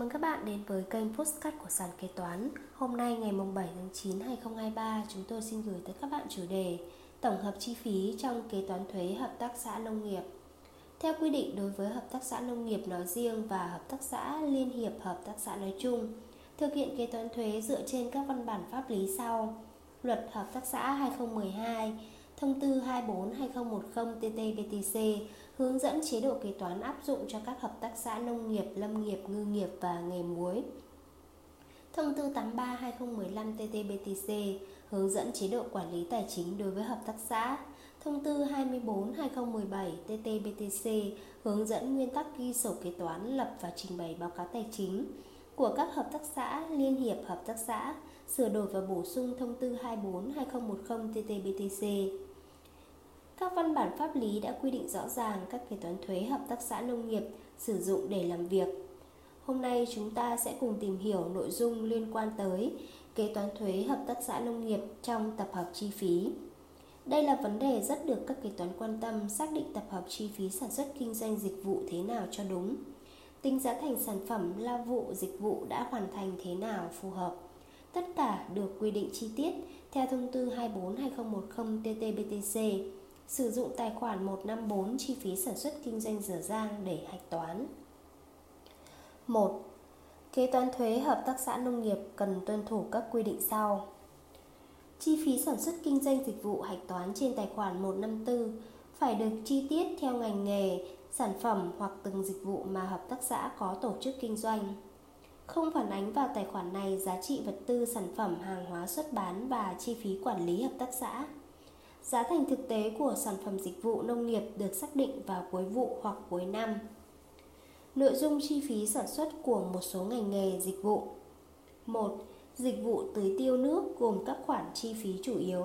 mừng các bạn đến với kênh Postcard của sàn kế toán. Hôm nay ngày 7 tháng 9 2023, chúng tôi xin gửi tới các bạn chủ đề Tổng hợp chi phí trong kế toán thuế hợp tác xã nông nghiệp. Theo quy định đối với hợp tác xã nông nghiệp nói riêng và hợp tác xã liên hiệp hợp tác xã nói chung, thực hiện kế toán thuế dựa trên các văn bản pháp lý sau: Luật hợp tác xã 2012, Thông tư 24/2010/TT-BTC hướng dẫn chế độ kế toán áp dụng cho các hợp tác xã nông nghiệp, lâm nghiệp, ngư nghiệp và nghề muối. Thông tư 83/2015/TT-BTC hướng dẫn chế độ quản lý tài chính đối với hợp tác xã. Thông tư 24/2017/TT-BTC hướng dẫn nguyên tắc ghi sổ kế toán, lập và trình bày báo cáo tài chính của các hợp tác xã, liên hiệp hợp tác xã, sửa đổi và bổ sung thông tư 24/2010/TT-BTC các văn bản pháp lý đã quy định rõ ràng các kế toán thuế hợp tác xã nông nghiệp sử dụng để làm việc. Hôm nay chúng ta sẽ cùng tìm hiểu nội dung liên quan tới kế toán thuế hợp tác xã nông nghiệp trong tập hợp chi phí. Đây là vấn đề rất được các kế toán quan tâm xác định tập hợp chi phí sản xuất kinh doanh dịch vụ thế nào cho đúng. Tính giá thành sản phẩm, lao vụ, dịch vụ đã hoàn thành thế nào phù hợp. Tất cả được quy định chi tiết theo thông tư 24/2010/TT-BTC sử dụng tài khoản 154 chi phí sản xuất kinh doanh dở dang để hạch toán. 1. Kế toán thuế hợp tác xã nông nghiệp cần tuân thủ các quy định sau. Chi phí sản xuất kinh doanh dịch vụ hạch toán trên tài khoản 154 phải được chi tiết theo ngành nghề, sản phẩm hoặc từng dịch vụ mà hợp tác xã có tổ chức kinh doanh. Không phản ánh vào tài khoản này giá trị vật tư sản phẩm hàng hóa xuất bán và chi phí quản lý hợp tác xã. Giá thành thực tế của sản phẩm dịch vụ nông nghiệp được xác định vào cuối vụ hoặc cuối năm. Nội dung chi phí sản xuất của một số ngành nghề dịch vụ 1. Dịch vụ tưới tiêu nước gồm các khoản chi phí chủ yếu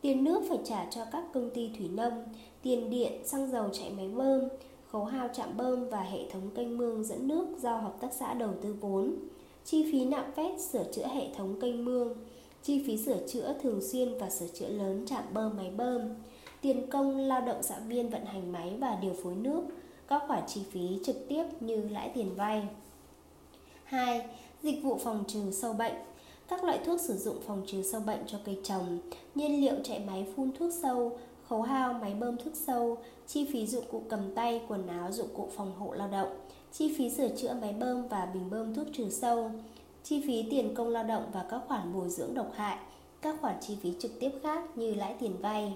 Tiền nước phải trả cho các công ty thủy nông Tiền điện, xăng dầu chạy máy bơm Khấu hao chạm bơm và hệ thống kênh mương dẫn nước do hợp tác xã đầu tư vốn Chi phí nạo vét sửa chữa hệ thống kênh mương chi phí sửa chữa thường xuyên và sửa chữa lớn trạm bơm máy bơm, tiền công lao động xã viên vận hành máy và điều phối nước, các khoản chi phí trực tiếp như lãi tiền vay. 2. Dịch vụ phòng trừ sâu bệnh các loại thuốc sử dụng phòng trừ sâu bệnh cho cây trồng, nhiên liệu chạy máy phun thuốc sâu, khấu hao máy bơm thuốc sâu, chi phí dụng cụ cầm tay, quần áo, dụng cụ phòng hộ lao động, chi phí sửa chữa máy bơm và bình bơm thuốc trừ sâu, chi phí tiền công lao động và các khoản bồi dưỡng độc hại, các khoản chi phí trực tiếp khác như lãi tiền vay.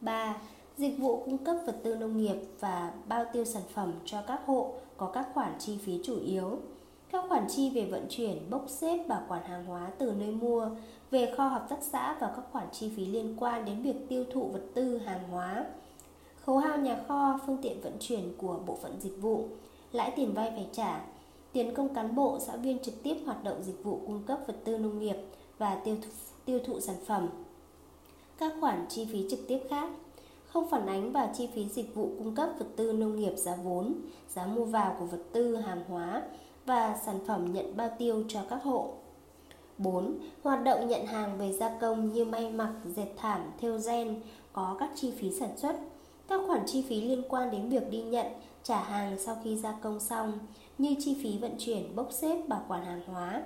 3. Dịch vụ cung cấp vật tư nông nghiệp và bao tiêu sản phẩm cho các hộ có các khoản chi phí chủ yếu. Các khoản chi về vận chuyển, bốc xếp, bảo quản hàng hóa từ nơi mua, về kho hợp tác xã và các khoản chi phí liên quan đến việc tiêu thụ vật tư, hàng hóa. Khấu hao nhà kho, phương tiện vận chuyển của bộ phận dịch vụ, lãi tiền vay phải trả, tiền công cán bộ, xã viên trực tiếp hoạt động dịch vụ cung cấp vật tư nông nghiệp và tiêu thụ, tiêu thụ sản phẩm. Các khoản chi phí trực tiếp khác không phản ánh vào chi phí dịch vụ cung cấp vật tư nông nghiệp giá vốn, giá mua vào của vật tư, hàng hóa và sản phẩm nhận bao tiêu cho các hộ. 4. Hoạt động nhận hàng về gia công như may mặc, dệt thảm, thêu gen có các chi phí sản xuất, các khoản chi phí liên quan đến việc đi nhận, trả hàng sau khi gia công xong, như chi phí vận chuyển, bốc xếp, bảo quản hàng hóa,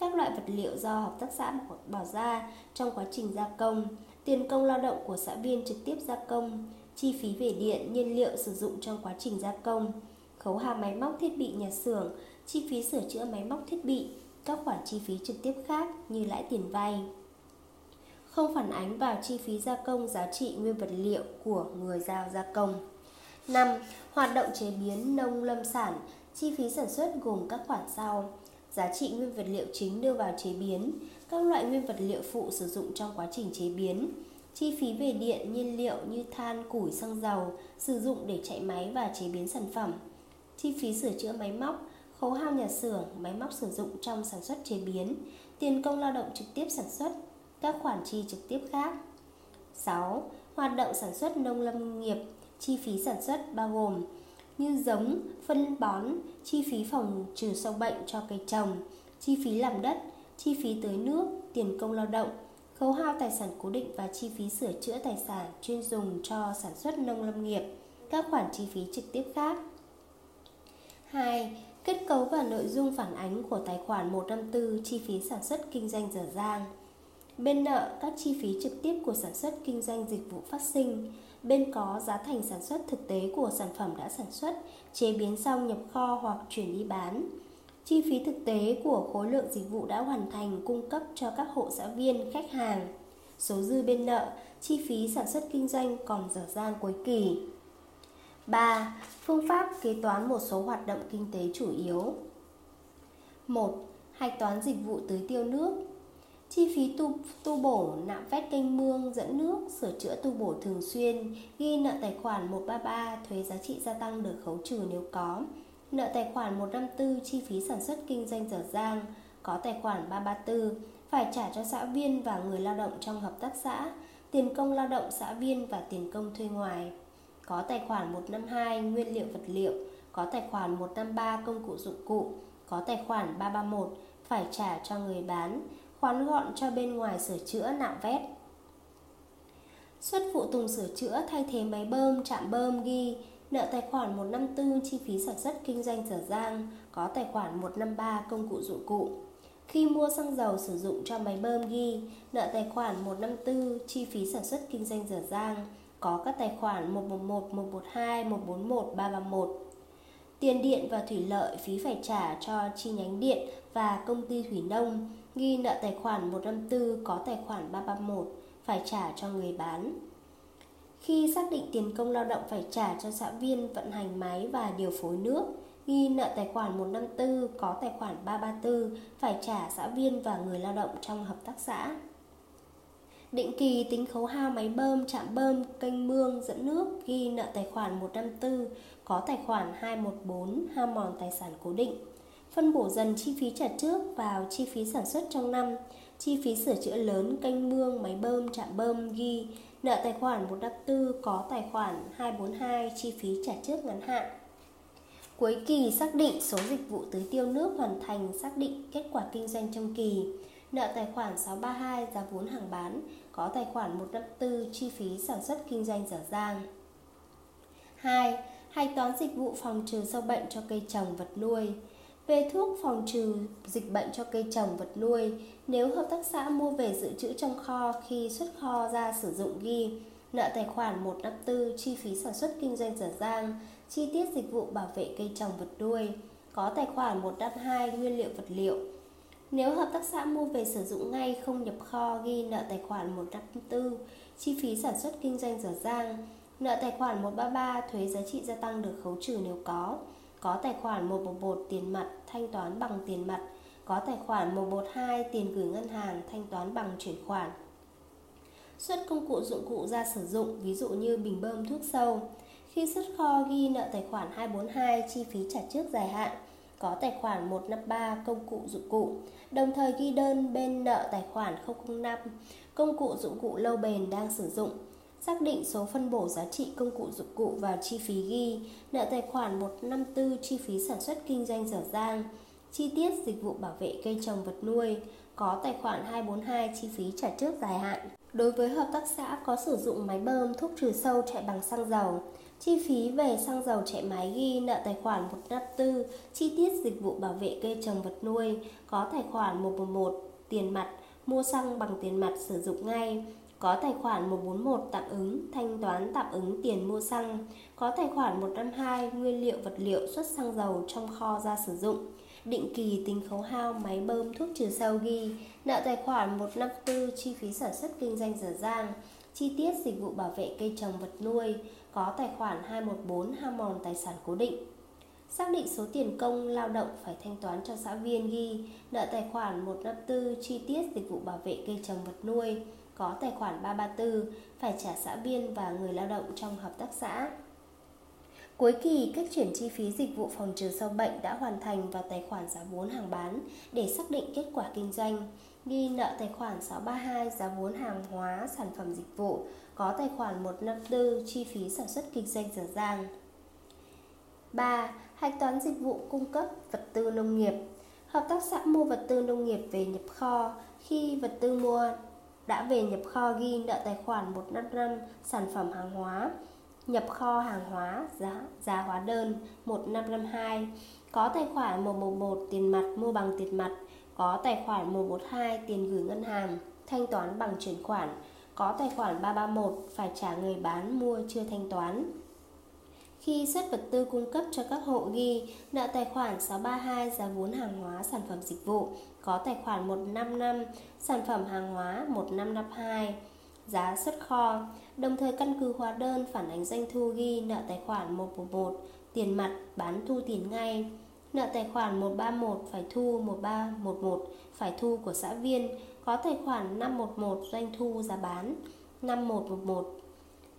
các loại vật liệu do hợp tác xã bỏ ra trong quá trình gia công, tiền công lao động của xã viên trực tiếp gia công, chi phí về điện, nhiên liệu sử dụng trong quá trình gia công, khấu hao máy móc thiết bị nhà xưởng, chi phí sửa chữa máy móc thiết bị, các khoản chi phí trực tiếp khác như lãi tiền vay. Không phản ánh vào chi phí gia công giá trị nguyên vật liệu của người giao gia công. 5. Hoạt động chế biến nông lâm sản Chi phí sản xuất gồm các khoản sau. Giá trị nguyên vật liệu chính đưa vào chế biến Các loại nguyên vật liệu phụ sử dụng trong quá trình chế biến. Chi phí về điện, nhiên liệu như than, củi, xăng dầu Sử dụng để chạy máy và chế biến sản phẩm. Chi phí sửa chữa máy móc Khấu hao nhà xưởng, máy móc sử dụng trong sản xuất chế biến Tiền công lao động trực tiếp sản xuất Các khoản chi trực tiếp khác. 6. Hoạt động sản xuất nông lâm nghiệp Chi phí sản xuất bao gồm như giống, phân bón, chi phí phòng trừ sâu bệnh cho cây trồng, chi phí làm đất, chi phí tưới nước, tiền công lao động, khấu hao tài sản cố định và chi phí sửa chữa tài sản chuyên dùng cho sản xuất nông lâm nghiệp, các khoản chi phí trực tiếp khác. 2. Kết cấu và nội dung phản ánh của tài khoản 154 chi phí sản xuất kinh doanh dở dang. Bên nợ các chi phí trực tiếp của sản xuất kinh doanh dịch vụ phát sinh. Bên có giá thành sản xuất thực tế của sản phẩm đã sản xuất, chế biến xong nhập kho hoặc chuyển đi bán. Chi phí thực tế của khối lượng dịch vụ đã hoàn thành cung cấp cho các hộ xã viên, khách hàng. Số dư bên nợ, chi phí sản xuất kinh doanh còn dở dang cuối kỳ. 3. Phương pháp kế toán một số hoạt động kinh tế chủ yếu 1. Hạch toán dịch vụ tưới tiêu nước Chi phí tu, tu bổ, nạo vét kênh mương, dẫn nước, sửa chữa tu bổ thường xuyên, ghi nợ tài khoản 133, thuế giá trị gia tăng được khấu trừ nếu có. Nợ tài khoản 154, chi phí sản xuất kinh doanh dở dang, có tài khoản 334, phải trả cho xã viên và người lao động trong hợp tác xã, tiền công lao động xã viên và tiền công thuê ngoài có tài khoản 152 nguyên liệu vật liệu, có tài khoản 153 công cụ dụng cụ, có tài khoản 331 phải trả cho người bán, khoán gọn cho bên ngoài sửa chữa nạo vét. Xuất phụ tùng sửa chữa thay thế máy bơm, chạm bơm ghi nợ tài khoản 154 chi phí sản xuất kinh doanh dở dang, có tài khoản 153 công cụ dụng cụ. Khi mua xăng dầu sử dụng cho máy bơm ghi nợ tài khoản 154 chi phí sản xuất kinh doanh dở dang, có các tài khoản 111, 112, 141, 331. Tiền điện và thủy lợi phí phải trả cho chi nhánh điện và công ty thủy nông ghi nợ tài khoản 154 có tài khoản 331 phải trả cho người bán. Khi xác định tiền công lao động phải trả cho xã viên vận hành máy và điều phối nước, ghi nợ tài khoản 154 có tài khoản 334 phải trả xã viên và người lao động trong hợp tác xã. Định kỳ tính khấu hao máy bơm, chạm bơm, kênh mương, dẫn nước ghi nợ tài khoản 154, có tài khoản 214, hao mòn tài sản cố định. Phân bổ dần chi phí trả trước vào chi phí sản xuất trong năm, chi phí sửa chữa lớn, canh mương, máy bơm, trạm bơm ghi nợ tài khoản 154, có tài khoản 242, chi phí trả trước ngắn hạn. Cuối kỳ xác định số dịch vụ tưới tiêu nước hoàn thành, xác định kết quả kinh doanh trong kỳ. Nợ tài khoản 632 giá vốn hàng bán, có tài khoản 154 chi phí sản xuất kinh doanh dở dang. 2. Hạch toán dịch vụ phòng trừ sâu bệnh cho cây trồng vật nuôi. Về thuốc phòng trừ dịch bệnh cho cây trồng vật nuôi, nếu hợp tác xã mua về dự trữ trong kho khi xuất kho ra sử dụng ghi nợ tài khoản 154 chi phí sản xuất kinh doanh dở dang, chi tiết dịch vụ bảo vệ cây trồng vật nuôi, có tài khoản 152 nguyên liệu vật liệu, nếu hợp tác xã mua về sử dụng ngay không nhập kho ghi nợ tài khoản 154, chi phí sản xuất kinh doanh dở dang, nợ tài khoản 133 thuế giá trị gia tăng được khấu trừ nếu có, có tài khoản 111 tiền mặt thanh toán bằng tiền mặt, có tài khoản 112 tiền gửi ngân hàng thanh toán bằng chuyển khoản. Xuất công cụ dụng cụ ra sử dụng, ví dụ như bình bơm thuốc sâu. Khi xuất kho ghi nợ tài khoản 242 chi phí trả trước dài hạn, có tài khoản 153 công cụ dụng cụ, đồng thời ghi đơn bên nợ tài khoản 005 công cụ dụng cụ lâu bền đang sử dụng. Xác định số phân bổ giá trị công cụ dụng cụ vào chi phí ghi, nợ tài khoản 154 chi phí sản xuất kinh doanh dở dang, chi tiết dịch vụ bảo vệ cây trồng vật nuôi, có tài khoản 242 chi phí trả trước dài hạn. Đối với hợp tác xã có sử dụng máy bơm thuốc trừ sâu chạy bằng xăng dầu, Chi phí về xăng dầu chạy máy ghi nợ tài khoản 154, chi tiết dịch vụ bảo vệ cây trồng vật nuôi, có tài khoản 111, tiền mặt, mua xăng bằng tiền mặt sử dụng ngay, có tài khoản 141 tạm ứng, thanh toán tạm ứng tiền mua xăng, có tài khoản 152 nguyên liệu vật liệu xuất xăng dầu trong kho ra sử dụng, định kỳ tính khấu hao máy bơm thuốc trừ sâu ghi, nợ tài khoản 154 chi phí sản xuất kinh doanh dở dang, chi tiết dịch vụ bảo vệ cây trồng vật nuôi, có tài khoản 214 hao mòn tài sản cố định. Xác định số tiền công lao động phải thanh toán cho xã viên ghi. Nợ tài khoản 154 chi tiết dịch vụ bảo vệ cây trồng vật nuôi, có tài khoản 334 phải trả xã viên và người lao động trong hợp tác xã. Cuối kỳ, cách chuyển chi phí dịch vụ phòng trừ sâu bệnh đã hoàn thành vào tài khoản giá vốn hàng bán để xác định kết quả kinh doanh. Ghi nợ tài khoản 632 giá vốn hàng hóa, sản phẩm dịch vụ, có tài khoản 154 chi phí sản xuất kinh doanh dở dàng. 3. Hạch toán dịch vụ cung cấp vật tư nông nghiệp. Hợp tác xã mua vật tư nông nghiệp về nhập kho. Khi vật tư mua đã về nhập kho ghi nợ tài khoản 155 sản phẩm hàng hóa, nhập kho hàng hóa giá, giá hóa đơn 1552 có tài khoản 111 tiền mặt mua bằng tiền mặt có tài khoản 112 tiền gửi ngân hàng thanh toán bằng chuyển khoản có tài khoản 331 phải trả người bán mua chưa thanh toán khi xuất vật tư cung cấp cho các hộ ghi, nợ tài khoản 632 giá vốn hàng hóa sản phẩm dịch vụ, có tài khoản 155 sản phẩm hàng hóa 1552 giá xuất kho. Đồng thời căn cứ hóa đơn phản ánh doanh thu ghi nợ tài khoản 111 tiền mặt bán thu tiền ngay. Nợ tài khoản 131 phải thu 1311 phải thu của xã viên. Có tài khoản 511 doanh thu giá bán 5111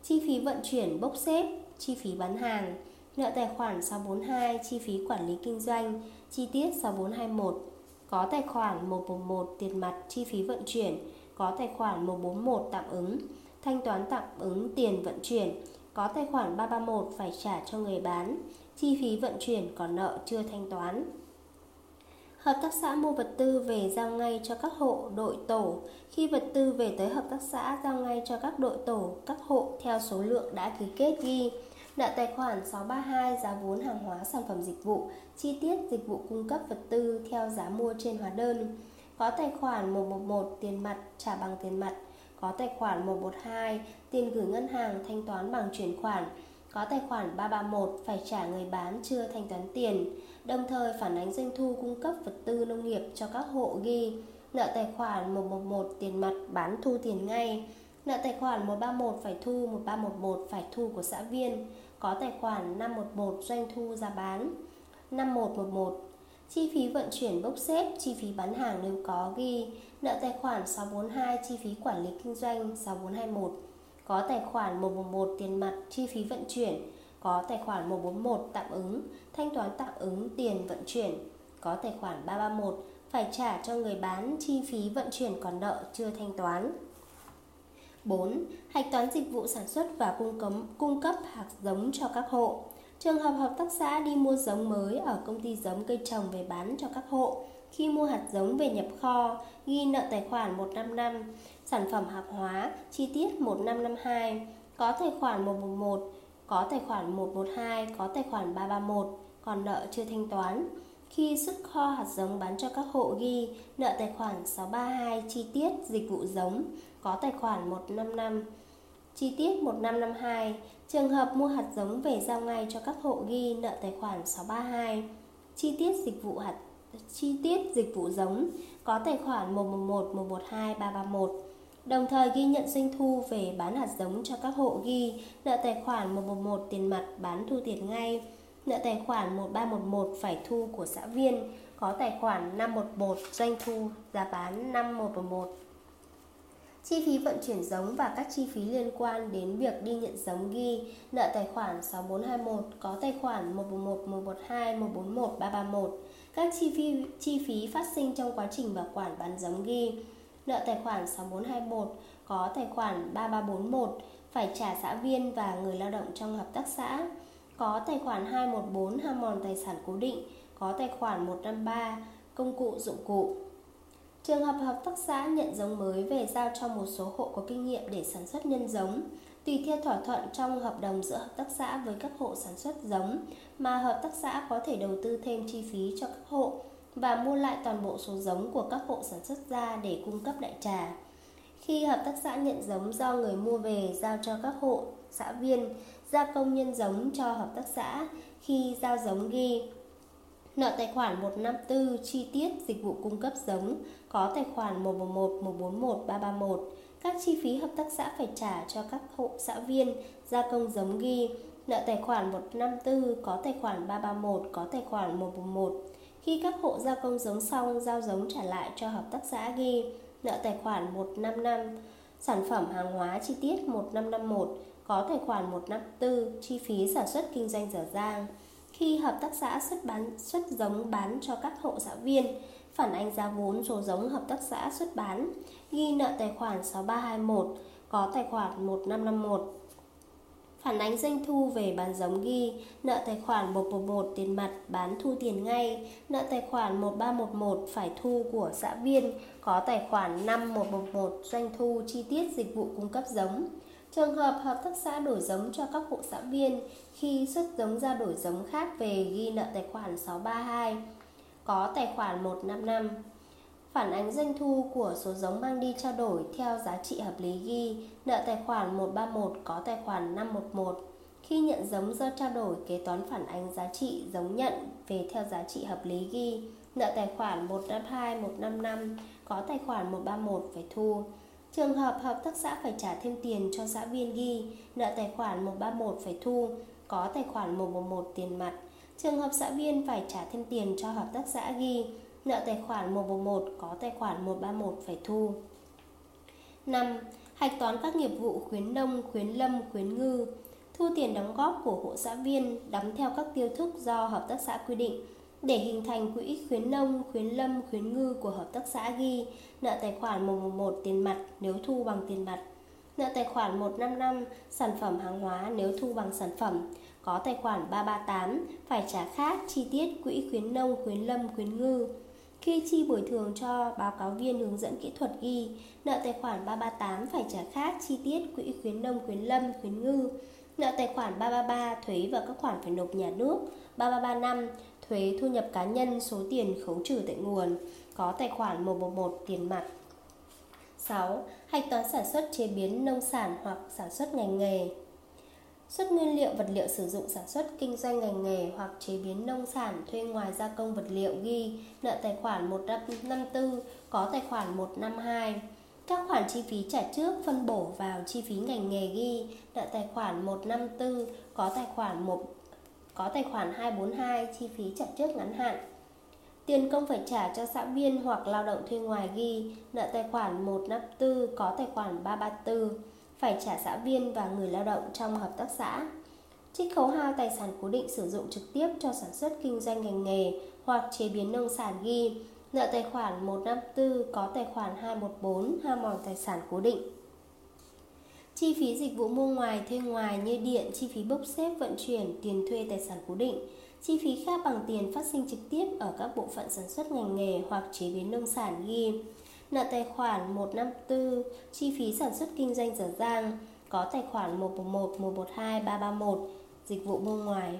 chi phí vận chuyển, bốc xếp chi phí bán hàng nợ tài khoản 642 chi phí quản lý kinh doanh chi tiết 6421 có tài khoản 111 tiền mặt chi phí vận chuyển có tài khoản 141 tạm ứng thanh toán tạm ứng tiền vận chuyển có tài khoản 331 phải trả cho người bán chi phí vận chuyển còn nợ chưa thanh toán Hợp tác xã mua vật tư về giao ngay cho các hộ, đội tổ. Khi vật tư về tới hợp tác xã giao ngay cho các đội tổ, các hộ theo số lượng đã ký kết ghi. Nợ tài khoản 632 giá vốn hàng hóa sản phẩm dịch vụ, chi tiết dịch vụ cung cấp vật tư theo giá mua trên hóa đơn. Có tài khoản 111 tiền mặt trả bằng tiền mặt, có tài khoản 112 tiền gửi ngân hàng thanh toán bằng chuyển khoản, có tài khoản 331 phải trả người bán chưa thanh toán tiền đồng thời phản ánh doanh thu cung cấp vật tư nông nghiệp cho các hộ ghi nợ tài khoản 111 tiền mặt bán thu tiền ngay nợ tài khoản 131 phải thu 1311 phải thu của xã viên có tài khoản 511 doanh thu giá bán. 5111 chi phí vận chuyển bốc xếp chi phí bán hàng nếu có ghi nợ tài khoản 642 chi phí quản lý kinh doanh 6421 có tài khoản 111 tiền mặt chi phí vận chuyển. Có tài khoản 141 tạm ứng, thanh toán tạm ứng tiền vận chuyển, có tài khoản 331 phải trả cho người bán chi phí vận chuyển còn nợ chưa thanh toán. 4. Hạch toán dịch vụ sản xuất và cung, cấp cung cấp hạt giống cho các hộ. Trường hợp hợp tác xã đi mua giống mới ở công ty giống cây trồng về bán cho các hộ. Khi mua hạt giống về nhập kho, ghi nợ tài khoản 155, sản phẩm hàng hóa, chi tiết 1552, có tài khoản 111, có tài khoản 112, có tài khoản 331, còn nợ chưa thanh toán. Khi xuất kho hạt giống bán cho các hộ ghi nợ tài khoản 632 chi tiết dịch vụ giống, có tài khoản 155 chi tiết 1552. Trường hợp mua hạt giống về giao ngay cho các hộ ghi nợ tài khoản 632 chi tiết dịch vụ hạt chi tiết dịch vụ giống có tài khoản 111 112 331 Đồng thời ghi nhận doanh thu về bán hạt giống cho các hộ ghi nợ tài khoản 111 tiền mặt bán thu tiền ngay, nợ tài khoản 1311 phải thu của xã viên, có tài khoản 511 doanh thu giá bán 5111. Chi phí vận chuyển giống và các chi phí liên quan đến việc đi nhận giống ghi nợ tài khoản 6421 có tài khoản 111 112 141 331. Các chi phí chi phí phát sinh trong quá trình bảo quản bán giống ghi nợ tài khoản 6421 có tài khoản 3341 phải trả xã viên và người lao động trong hợp tác xã, có tài khoản 214 ham mòn tài sản cố định, có tài khoản 153 công cụ dụng cụ. Trường hợp hợp tác xã nhận giống mới về giao cho một số hộ có kinh nghiệm để sản xuất nhân giống, tùy theo thỏa thuận trong hợp đồng giữa hợp tác xã với các hộ sản xuất giống mà hợp tác xã có thể đầu tư thêm chi phí cho các hộ và mua lại toàn bộ số giống của các hộ sản xuất ra để cung cấp đại trà. Khi hợp tác xã nhận giống do người mua về giao cho các hộ, xã viên, gia công nhân giống cho hợp tác xã, khi giao giống ghi. Nợ tài khoản 154 chi tiết dịch vụ cung cấp giống có tài khoản 111 141 331. Các chi phí hợp tác xã phải trả cho các hộ xã viên gia công giống ghi. Nợ tài khoản 154 có tài khoản 331 có tài khoản 111 khi các hộ gia công giống xong, giao giống trả lại cho hợp tác xã ghi. Nợ tài khoản 155, sản phẩm hàng hóa chi tiết 1551, có tài khoản 154, chi phí sản xuất kinh doanh dở dang. Khi hợp tác xã xuất bán xuất giống bán cho các hộ xã viên, phản ánh giá vốn số giống hợp tác xã xuất bán, ghi nợ tài khoản 6321, có tài khoản 1551 phản ánh doanh thu về bán giống ghi, nợ tài khoản 111 tiền mặt bán thu tiền ngay, nợ tài khoản 1311 phải thu của xã viên, có tài khoản 5111 doanh thu chi tiết dịch vụ cung cấp giống. Trường hợp hợp tác xã đổi giống cho các hộ xã viên khi xuất giống ra đổi giống khác về ghi nợ tài khoản 632 có tài khoản 155 phản ánh doanh thu của số giống mang đi trao đổi theo giá trị hợp lý ghi, nợ tài khoản 131 có tài khoản 511 khi nhận giống do trao đổi, kế toán phản ánh giá trị giống nhận về theo giá trị hợp lý ghi, nợ tài khoản 152 155 có tài khoản 131 phải thu. Trường hợp hợp tác xã phải trả thêm tiền cho xã viên ghi nợ tài khoản 131 phải thu có tài khoản 111 tiền mặt Trường hợp xã viên phải trả thêm tiền cho hợp tác xã ghi nợ tài khoản 111 có tài khoản 131 phải thu. 5. Hạch toán các nghiệp vụ khuyến nông, khuyến lâm, khuyến ngư. Thu tiền đóng góp của hộ xã viên đóng theo các tiêu thức do hợp tác xã quy định để hình thành quỹ khuyến nông, khuyến lâm, khuyến ngư của hợp tác xã ghi nợ tài khoản 111 tiền mặt nếu thu bằng tiền mặt. Nợ tài khoản 155 sản phẩm hàng hóa nếu thu bằng sản phẩm có tài khoản 338 phải trả khác chi tiết quỹ khuyến nông, khuyến lâm, khuyến ngư. Khi chi bồi thường cho báo cáo viên hướng dẫn kỹ thuật ghi, nợ tài khoản 338 phải trả khác chi tiết quỹ khuyến nông, khuyến lâm, khuyến ngư. Nợ tài khoản 333 thuế và các khoản phải nộp nhà nước. 3335 thuế thu nhập cá nhân số tiền khấu trừ tại nguồn, có tài khoản 111 tiền mặt. 6. Hạch toán sản xuất chế biến nông sản hoặc sản xuất ngành nghề xuất nguyên liệu vật liệu sử dụng sản xuất kinh doanh ngành nghề hoặc chế biến nông sản thuê ngoài gia công vật liệu ghi nợ tài khoản 154 có tài khoản 152 các khoản chi phí trả trước phân bổ vào chi phí ngành nghề ghi nợ tài khoản 154 có tài khoản 1 có tài khoản 242 chi phí trả trước ngắn hạn Tiền công phải trả cho xã viên hoặc lao động thuê ngoài ghi, nợ tài khoản 154 có tài khoản 334 phải trả xã viên và người lao động trong hợp tác xã. Trích khấu hao tài sản cố định sử dụng trực tiếp cho sản xuất kinh doanh ngành nghề hoặc chế biến nông sản ghi, nợ tài khoản 154 có tài khoản 214 hao mòn tài sản cố định. Chi phí dịch vụ mua ngoài thuê ngoài như điện, chi phí bốc xếp vận chuyển, tiền thuê tài sản cố định, chi phí khác bằng tiền phát sinh trực tiếp ở các bộ phận sản xuất ngành nghề hoặc chế biến nông sản ghi nợ tài khoản 154, chi phí sản xuất kinh doanh dở dang, có tài khoản 111, 112, 331, dịch vụ mua ngoài.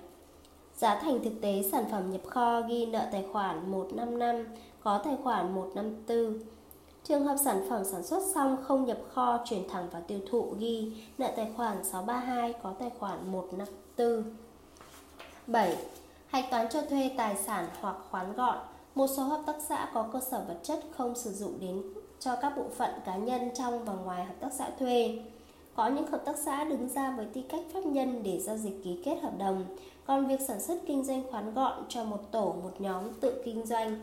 Giá thành thực tế sản phẩm nhập kho ghi nợ tài khoản 155, có tài khoản 154. Trường hợp sản phẩm sản xuất xong không nhập kho chuyển thẳng vào tiêu thụ ghi nợ tài khoản 632 có tài khoản 154. 7. Hạch toán cho thuê tài sản hoặc khoán gọn một số hợp tác xã có cơ sở vật chất không sử dụng đến cho các bộ phận cá nhân trong và ngoài hợp tác xã thuê. Có những hợp tác xã đứng ra với tư cách pháp nhân để giao dịch ký kết hợp đồng, còn việc sản xuất kinh doanh khoán gọn cho một tổ, một nhóm tự kinh doanh.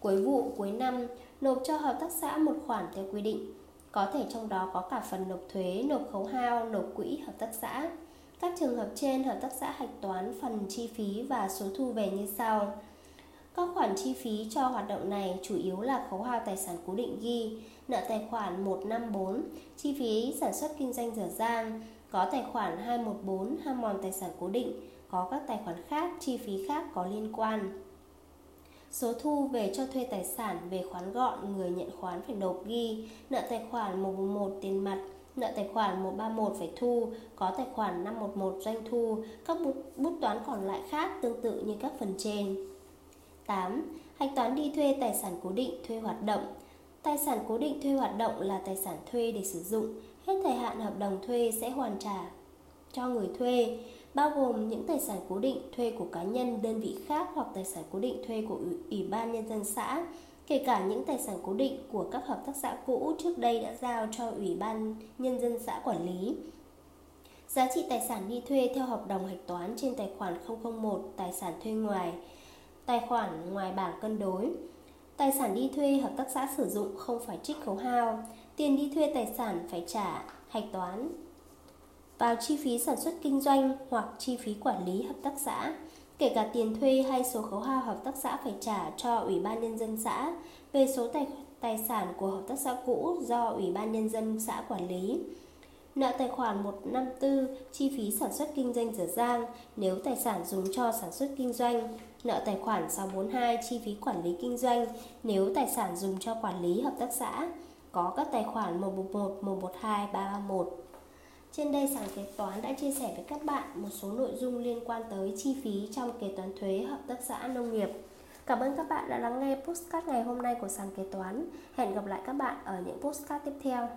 Cuối vụ, cuối năm, nộp cho hợp tác xã một khoản theo quy định. Có thể trong đó có cả phần nộp thuế, nộp khấu hao, nộp quỹ hợp tác xã. Các trường hợp trên, hợp tác xã hạch toán phần chi phí và số thu về như sau. Các khoản chi phí cho hoạt động này chủ yếu là khấu hao tài sản cố định ghi, nợ tài khoản 154, chi phí sản xuất kinh doanh dở dang, có tài khoản 214 ham mòn tài sản cố định, có các tài khoản khác, chi phí khác có liên quan. Số thu về cho thuê tài sản về khoán gọn người nhận khoán phải nộp ghi, nợ tài khoản 111 tiền mặt, nợ tài khoản 131 phải thu, có tài khoản 511 doanh thu, các bút, bút toán còn lại khác tương tự như các phần trên. 8. Hạch toán đi thuê tài sản cố định thuê hoạt động Tài sản cố định thuê hoạt động là tài sản thuê để sử dụng Hết thời hạn hợp đồng thuê sẽ hoàn trả cho người thuê bao gồm những tài sản cố định thuê của cá nhân, đơn vị khác hoặc tài sản cố định thuê của Ủy ban Nhân dân xã. Kể cả những tài sản cố định của các hợp tác xã cũ trước đây đã giao cho Ủy ban Nhân dân xã quản lý. Giá trị tài sản đi thuê theo hợp đồng hạch toán trên tài khoản 001 tài sản thuê ngoài Tài khoản ngoài bảng cân đối. Tài sản đi thuê hợp tác xã sử dụng không phải trích khấu hao Tiền đi thuê tài sản phải trả, hạch toán. Vào chi phí sản xuất kinh doanh hoặc chi phí quản lý hợp tác xã. Kể cả tiền thuê hay số khấu hao hợp tác xã phải trả cho Ủy ban Nhân dân xã. Về số tài, tài sản của hợp tác xã cũ do Ủy ban Nhân dân xã quản lý. Nợ tài khoản 154 chi phí sản xuất kinh doanh dở dang nếu tài sản dùng cho sản xuất kinh doanh. Nợ tài khoản 642 chi phí quản lý kinh doanh nếu tài sản dùng cho quản lý hợp tác xã, có các tài khoản 111, 112, 331. Trên đây sàn kế toán đã chia sẻ với các bạn một số nội dung liên quan tới chi phí trong kế toán thuế hợp tác xã nông nghiệp. Cảm ơn các bạn đã lắng nghe postcard ngày hôm nay của sàn kế toán. Hẹn gặp lại các bạn ở những postcard tiếp theo.